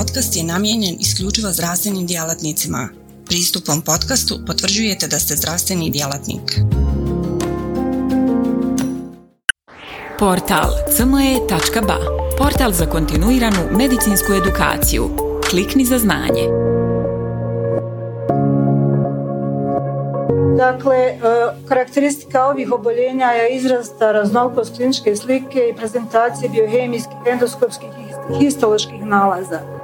podcast je namijenjen isključivo zdravstvenim djelatnicima. Pristupom podcastu potvrđujete da ste zdravstveni djelatnik. Portal cme.ba Portal za kontinuiranu medicinsku edukaciju. Klikni za znanje. Dakle, e, karakteristika ovih oboljenja je izrasta raznolikost kliničke slike i prezentacije biohemijskih, endoskopskih i histoloških nalaza.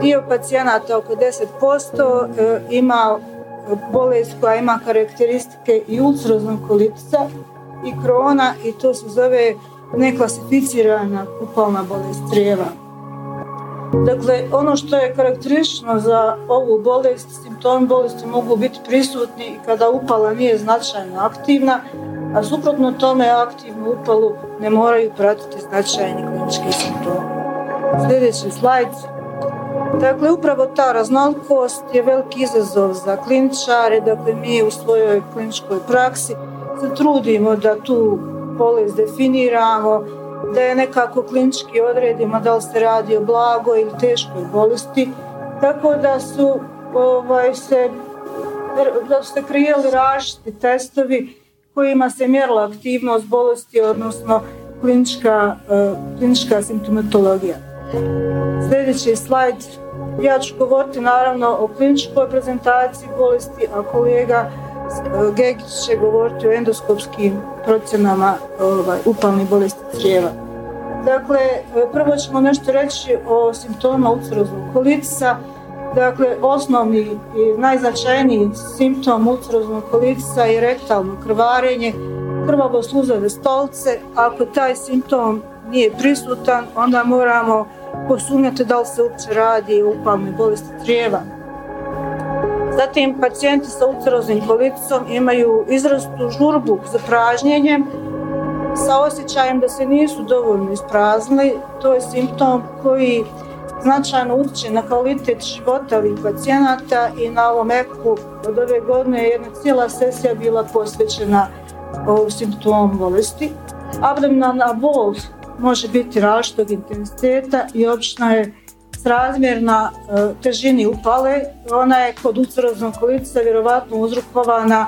Dio pacijenata, oko 10%, e, ima bolest koja ima karakteristike i ulceroznog kolitisa i krona i to se zove neklasificirana kupalna bolest crijeva. Dakle, ono što je karakteristično za ovu bolest, simptomi bolesti mogu biti prisutni kada upala nije značajno aktivna, a suprotno tome aktivnu upalu ne moraju pratiti značajni klinički simptomi. Sljedeći slajd. Dakle, upravo ta raznolikost je veliki izazov za kliničare, dakle mi u svojoj kliničkoj praksi se trudimo da tu bolest definiramo, da je nekako klinički odredimo da li se radi o blagoj ili teškoj bolesti, tako da su ovaj, se da su se krijeli različiti testovi kojima se mjerila aktivnost bolesti, odnosno klinička, uh, klinička simptomatologija. Sljedeći slajd, ja ću govoriti naravno o kliničkoj prezentaciji bolesti, a kolega Gegić će govoriti o endoskopskim procjenama ovaj, upalnih bolesti crijeva. Dakle, prvo ćemo nešto reći o simptomima ulceroznog kolitisa. Dakle, osnovni i najznačajniji simptom ulceroznog kolitisa je rektalno krvarenje, krvavo sluzave stolce. Ako taj simptom nije prisutan, onda moramo posumnjati da li se uopće radi o upalnoj bolesti crijeva. Zatim, pacijenti sa ulceroznim kolitisom imaju izrastu žurbu za pražnjenjem, sa osjećajem da se nisu dovoljno ispraznili. To je simptom koji značajno utječe na kvalitet života ovih pacijenata i na ovom eku od ove godine je jedna cijela sesija bila posvećena ovom simptomu bolesti. Abdominalna bol može biti različitog intenziteta i obično je srazmjerna e, težini upale. Ona je kod ulceroznog kolica vjerovatno uzrokovana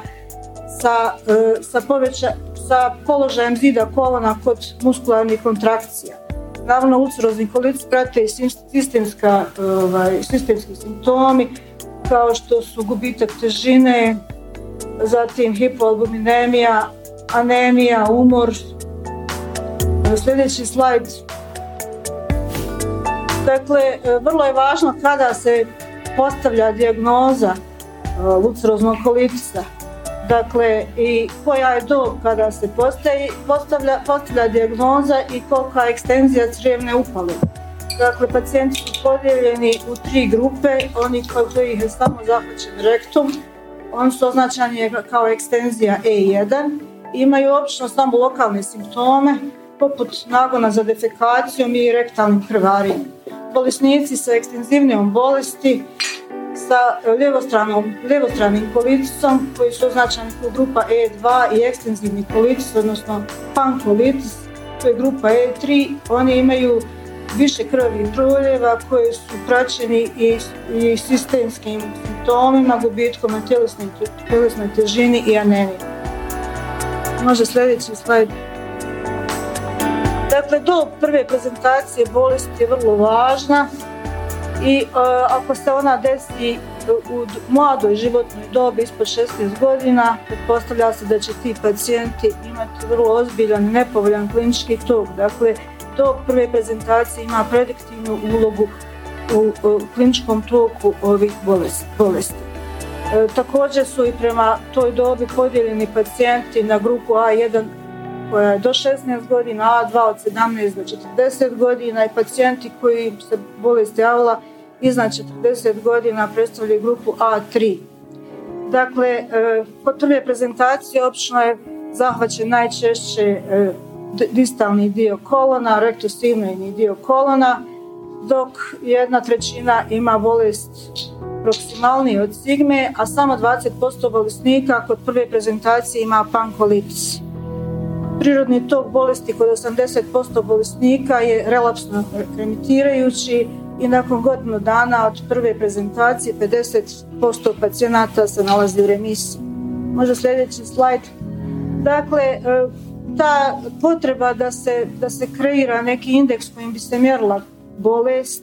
sa, e, sa, poveća, sa položajem zida kolona kod muskularnih kontrakcija. Naravno, ulcerozni kolic prate i sistemska, ovaj, sistemski simptomi kao što su gubitak težine, zatim hipoalbuminemija, anemija, umor. Sljedeći slajd. Dakle, vrlo je važno kada se postavlja dijagnoza ulceroznog kolitisa Dakle, i koja je dob kada se postavlja, postavlja dijagnoza i kolika je ekstenzija crijevne upale. Dakle, pacijenti su podijeljeni u tri grupe, oni koji je samo zahvaćen rektum, oni su označeni kao ekstenzija E1, imaju obično samo lokalne simptome, poput nagona za defekacijom i rektalnim krvarenjem. Bolesnici sa ekstenzivnijom bolesti sa ljevostranom, ljevostranim kolitisom koji su označeni kao grupa E2 i ekstenzivni kolitis, odnosno pankolitis, to je grupa E3. Oni imaju više krvnih proljeva koji su praćeni i, i sistemskim simptomima, gubitkom na tjelesnoj, težini i anemiji. Može sljedeći slajd. Dakle, do prve prezentacije bolesti je vrlo važna i uh, ako se ona desi u mladoj životnoj dobi ispod 16 godina, pretpostavlja se da će ti pacijenti imati vrlo ozbiljan i nepovoljan klinički tok. Dakle, to prve prezentacije ima prediktivnu ulogu u, kliničkom toku ovih bolesti. bolesti. E, također su i prema toj dobi podijeljeni pacijenti na grupu A1 koja je do 16 godina, A2 od 17 do 40 godina i pacijenti koji se bolest javila iznad 40 godina predstavljaju grupu A3. Dakle, e, kod prve prezentacije obično je zahvaćen najčešće e, distalni dio kolona, rektosilni dio kolona, dok jedna trećina ima bolest proksimalniji od sigme, a samo 20% bolesnika kod prve prezentacije ima pankolitis. Prirodni tok bolesti kod 80% bolesnika je relapsno remitirajući, i nakon godinu dana od prve prezentacije 50% pacijenata se nalazi u remisiji. Može sljedeći slajd. Dakle, e, ta potreba da se, da se kreira neki indeks kojim bi se mjerila bolest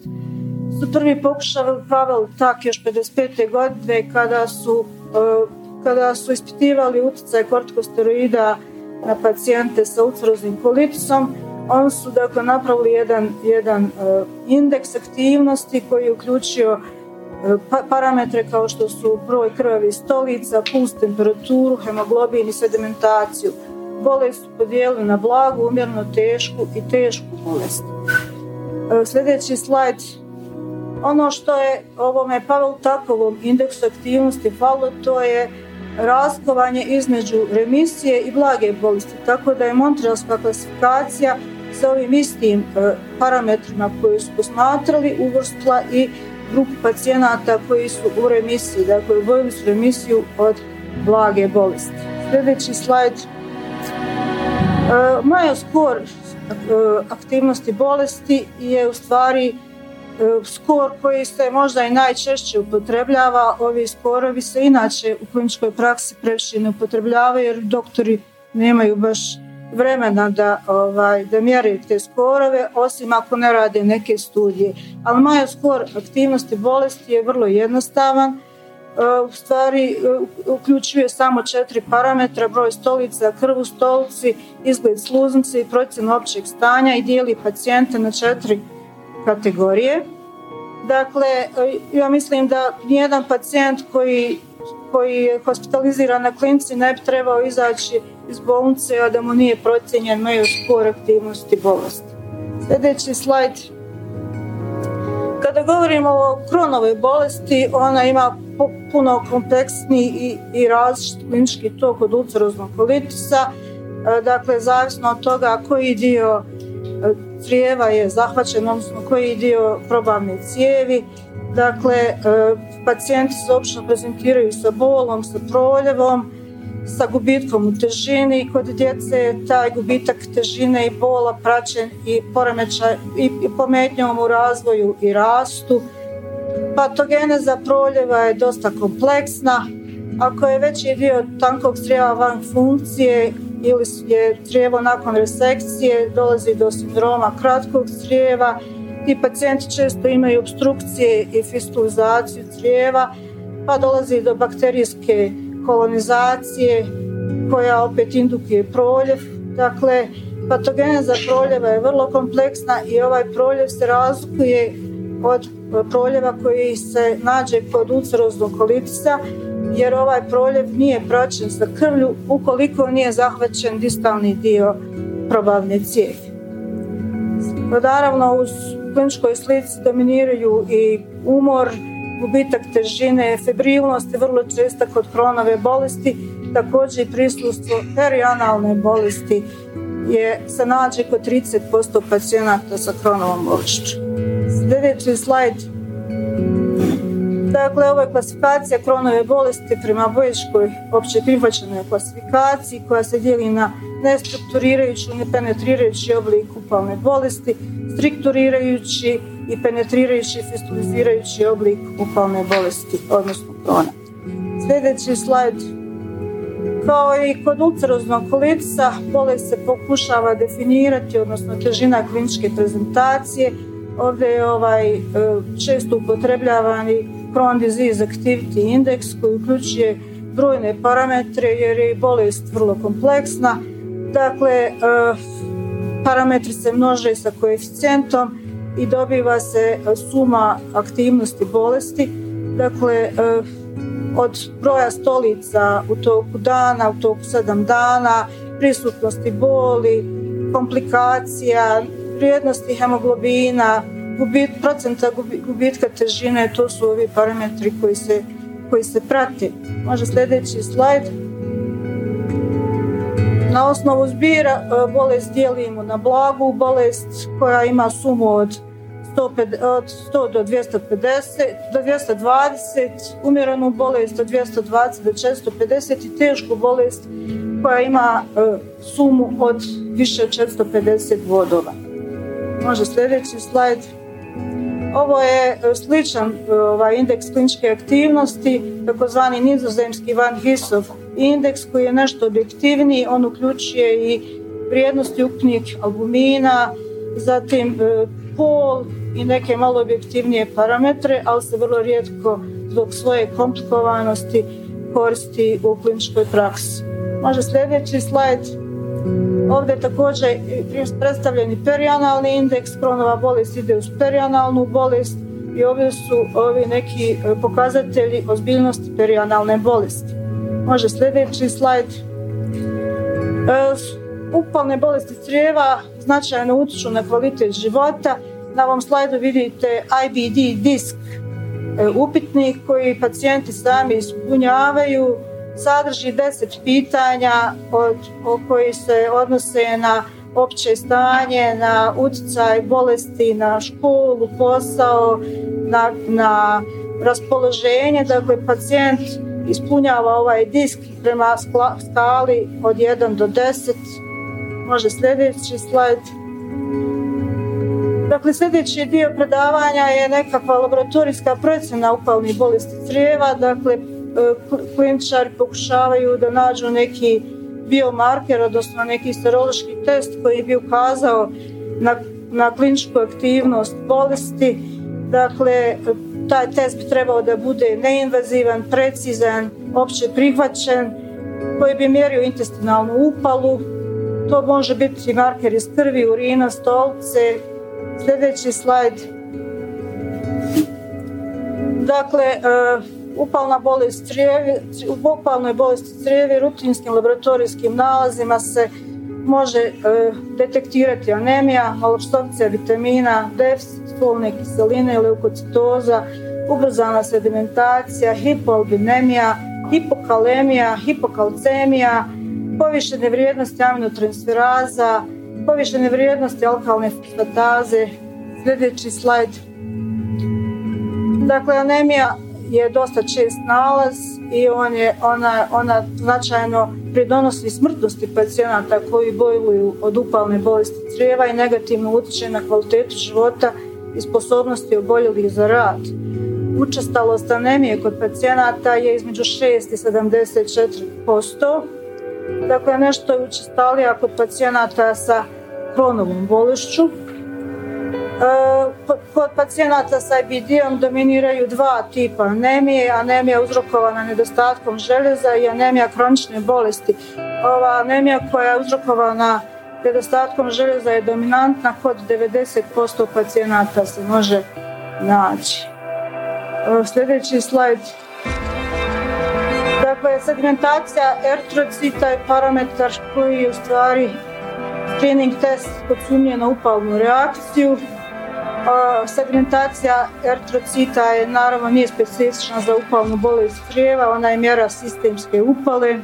su prvi pokušali Pavel Tak još 55. godine kada su, e, kada su ispitivali utjecaj kortikosteroida na pacijente sa ulceroznim kolitisom oni su dakle napravili jedan, jedan uh, indeks aktivnosti koji je uključio uh, pa, parametre kao što su broj krvavi stolica, puls, temperaturu, hemoglobin i sedimentaciju. Bolest su podijelili na blagu, umjerno tešku i tešku bolest. Uh, sljedeći slajd ono što je ovome Pavel Takovom indeksu aktivnosti falo, to je raskovanje između remisije i blage bolesti. Tako da je Montrealska klasifikacija sa ovim istim e, parametrima koji su posmatrali uvrstila i grupu pacijenata koji su u remisiji, dakle obojili su remisiju od blage bolesti. Sljedeći slajd. E, Mayo skor e, aktivnosti bolesti je u stvari skor koji se možda i najčešće upotrebljava. Ovi skorovi se inače u kliničkoj praksi previše ne upotrebljavaju jer doktori nemaju baš vremena da, ovaj, da mjeri te skorove, osim ako ne rade neke studije. Ali Mayo skor aktivnosti bolesti je vrlo jednostavan. E, u stvari e, uključuje samo četiri parametra, broj stolica, krv u stolici, izgled sluznice i procjenu općeg stanja i dijeli pacijente na četiri kategorije. Dakle, e, ja mislim da nijedan pacijent koji, koji je hospitaliziran na klinici ne bi trebao izaći iz bolnice, a da mu nije procijenjen meju skor aktivnosti bolesti. Sljedeći slajd. Kada govorimo o kronove bolesti, ona ima puno kompleksni i, i različit klinički tok od ulceroznog kolitisa. E, dakle, zavisno od toga koji dio e, crijeva je zahvaćen, odnosno koji dio probavne cijevi. Dakle, e, pacijenti se obično prezentiraju sa bolom, sa proljevom, sa gubitkom u težini. Kod djece je taj gubitak težine i bola praćen i poremećaj i, i pometnjom u razvoju i rastu. Patogeneza proljeva je dosta kompleksna. Ako je veći dio tankog crijeva van funkcije ili je crijevo nakon resekcije, dolazi do sindroma kratkog crijeva. Ti pacijenti često imaju obstrukcije i fistulizaciju crijeva, pa dolazi do bakterijske kolonizacije koja opet indukuje proljev. Dakle, patogeneza proljeva je vrlo kompleksna i ovaj proljev se razlikuje od proljeva koji se nađe kod ulceroznog kolitisa jer ovaj proljev nije praćen sa krvlju ukoliko nije zahvaćen distalni dio probavne cijevi. Naravno, uz kliničkoj slici dominiraju i umor, gubitak težine, febrilnost je vrlo česta kod kronove bolesti, također i prisustvo perianalne bolesti je se nađe kod 30% pacijenata sa kronovom bolešću. Sljedeći slajd. Dakle, ovo je klasifikacija kronove bolesti prema bojičkoj opće prihvaćenoj klasifikaciji koja se dijeli na nestrukturirajući i nepenetrirajući oblik upalne bolesti, strukturirajući i penetrirajući i fistulizirajući oblik upalne bolesti, odnosno krona. Sljedeći slajd. Kao i kod ulceroznog kolitisa, bolest se pokušava definirati, odnosno težina kliničke prezentacije. Ovdje je ovaj e, često upotrebljavani Crohn Disease Activity Index koji uključuje brojne parametre jer je bolest vrlo kompleksna. Dakle, e, parametri se množe sa koeficijentom i dobiva se e, suma aktivnosti bolesti. Dakle, e, od broja stolica u toku dana, u toku sedam dana, prisutnosti boli, komplikacija, vrijednosti hemoglobina, gubit, procenta gubitka težine, to su ovi parametri koji se, koji se prate. Može sljedeći slajd. Na osnovu zbira e, bolest dijelimo na blagu bolest koja ima sumu od 100, od 100 do 250, do 220, umjerenu bolest od 220 do 450 i tešku bolest koja ima e, sumu od više od 450 vodova. Može sljedeći slajd. Ovo je sličan ovaj, indeks kliničke aktivnosti, takozvani nizozemski Van Hisov indeks koji je nešto objektivniji, on uključuje i vrijednosti ukupnih albumina, zatim e, pol i neke malo objektivnije parametre, ali se vrlo rijetko zbog svoje komplikovanosti koristi u kliničkoj praksi. Može sljedeći slajd. Ovdje je također predstavljeni perianalni indeks, kronova bolest ide uz perianalnu bolest i ovdje su ovi neki e, pokazatelji ozbiljnosti perianalne bolesti. Može sljedeći slajd. E, upalne bolesti crijeva značajno utječu na kvalitet života. Na ovom slajdu vidite IBD disk e, upitnik koji pacijenti sami ispunjavaju. Sadrži deset pitanja od, koji se odnose na opće stanje, na utjecaj bolesti, na školu, posao, na, na raspoloženje. Dakle, pacijent ispunjava ovaj disk prema skali od 1 do 10. Može sljedeći slajd. Dakle, sljedeći dio predavanja je nekakva laboratorijska procjena upalnih bolesti crijeva. Dakle, kliničari pokušavaju da nađu neki biomarker, odnosno neki serološki test koji bi ukazao na, na kliničku aktivnost bolesti. Dakle, taj test bi trebao da bude neinvazivan, precizan, opće prihvaćen, koji bi mjerio intestinalnu upalu. To može biti marker iz krvi, urina, stolce. Sljedeći slajd. Dakle, e, upalna bolest crijevi, u upalnoj bolesti crijevi rutinskim laboratorijskim nalazima se može e, detektirati anemija, malopstovcija vitamina, deficit folne kiseline, leukocitoza, ubrzana sedimentacija, hipoalbinemija, hipokalemija, hipokalcemija, povišene vrijednosti aminotransferaza, povišene vrijednosti alkalne fosfataze. Sljedeći slajd. Dakle, anemija je dosta čest nalaz i on je, ona, ona značajno pridonosi smrtnosti pacijenata koji bojluju od upalne bolesti crijeva i negativno utječe na kvalitetu života i sposobnosti oboljelih za rad. Učestalost anemije kod pacijenata je između 6 i 74%. Dakle, nešto je učestalija kod pacijenata sa kronovom bolešću. E, kod pacijenata sa IBD-om dominiraju dva tipa anemije. Anemija uzrokovana nedostatkom željeza i anemija kronične bolesti. Ova anemija koja je uzrokovana nedostatkom željeza je dominantna kod 90% pacijenata se može naći. Sljedeći slajd. Dakle, segmentacija eritrocita je parametar koji je u stvari screening test kod sumnje na upalnu reakciju. Segmentacija eritrocita je naravno nije specifična za upalnu bolest crijeva, ona je mjera sistemske upale.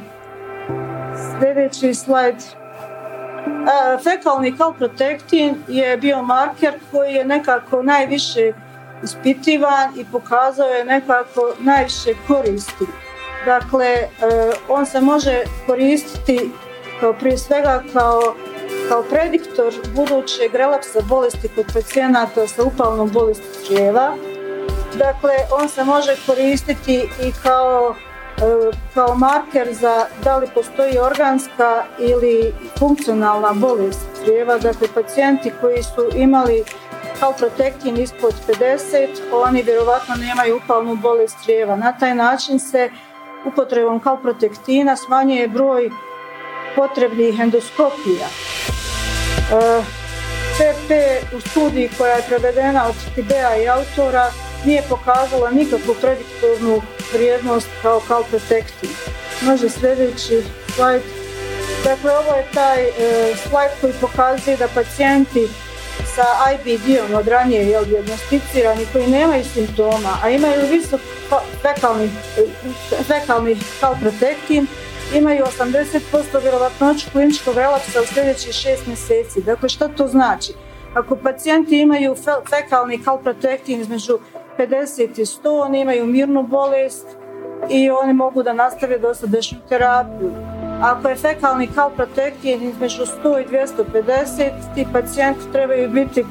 Sljedeći slajd. Fekalni kalprotektin je biomarker koji je nekako najviše ispitivan i pokazao je nekako najviše koristi. Dakle, e, on se može koristiti kao prije svega kao, kao prediktor budućeg relapsa bolesti kod pacijenata sa upalnom bolesti crijeva. Dakle, on se može koristiti i kao E, kao marker za da li postoji organska ili funkcionalna bolest crijeva. Dakle, pacijenti koji su imali kalprotektin ispod 50, oni vjerovatno nemaju upalnu bolest crijeva. Na taj način se upotrebom kalprotektina smanjuje broj potrebnih endoskopija. PP e, u studiji koja je prevedena od Tibea i autora nije pokazala nikakvu prediktornu vrijednost kao kalprotektin. Može sljedeći slajd. Dakle, ovo je taj e, slajd koji pokazuje da pacijenti sa IBD-om od ranije je diagnosticirani koji nemaju simptoma, a imaju visok fekalni, e, fekalni kalprotektin, imaju 80% vjerovatnoću kliničkog relapsa u sljedećih 6 mjeseci. Dakle, što to znači? Ako pacijenti imaju fekalni kalprotektin između 50 i 100, oni imaju mirnu bolest i oni mogu da nastave dosadašnju terapiju. Ako je fekalni kalprotektin između 100 i 250, ti pacijenti trebaju biti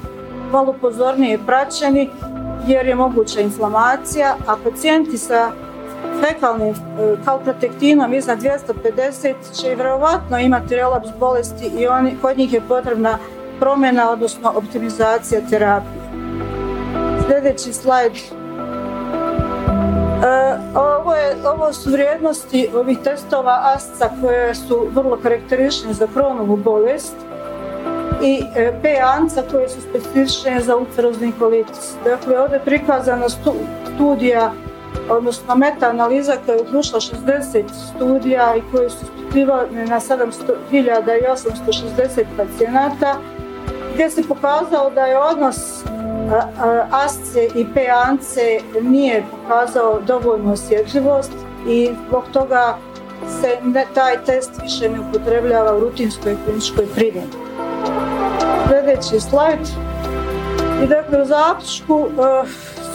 malo pozornije praćeni jer je moguća inflamacija, a pacijenti sa fekalnim e, kalprotektinom iznad 250 će vjerovatno imati relaps bolesti i oni, kod njih je potrebna promjena, odnosno optimizacija terapije. Sljedeći slajd. E, ovo, je, su vrijednosti ovih testova ASCA koje su vrlo karakteristične za kronovu bolest i e, P-anca koje su specifične za ulcerozni kolitis. Dakle, ovdje je prikazana studija odnosno meta-analiza koja je uključila 60 studija i koje su ispitivane na 700.860 pacijenata, gdje se pokazao da je odnos asce i peance nije pokazao dovoljnu osjetljivost i zbog toga se taj test više ne upotrebljava u rutinskoj kliničkoj primjeni. Sljedeći slajd. I dakle u zaključku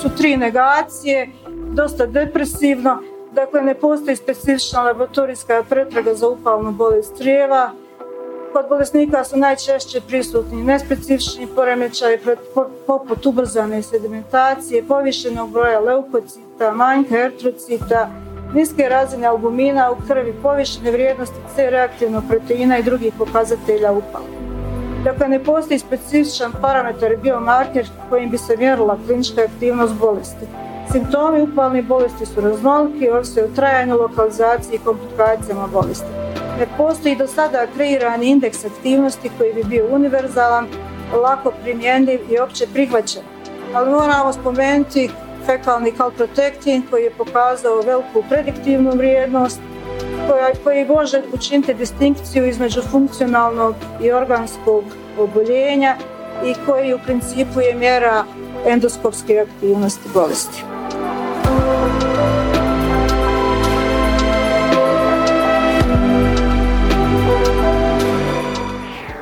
su tri negacije, dosta depresivno, dakle ne postoji specifična laboratorijska pretraga za upalnu bolest crijeva. Kod bolesnika su najčešće prisutni nespecifični poremećaji poput ubrzane sedimentacije, povišenog broja leukocita, manjka ertrocita, niske razine albumina u krvi, povišene vrijednosti C reaktivnog proteina i drugih pokazatelja upala. Dakle, ne postoji specifičan parametar biomarker kojim bi se mjerila klinička aktivnost bolesti. Simptomi upalne bolesti su raznoliki, ovise o trajanju, lokalizaciji i komplikacijama bolesti. Ne postoji do sada kreirani indeks aktivnosti koji bi bio univerzalan, lako primjenjiv i opće prihvaćen. Ali moramo spomenuti fekalni kalprotektin koji je pokazao veliku prediktivnu vrijednost, koji može učiniti distinkciju između funkcionalnog i organskog oboljenja i koji u principu je mjera endoskopske aktivnosti bolesti.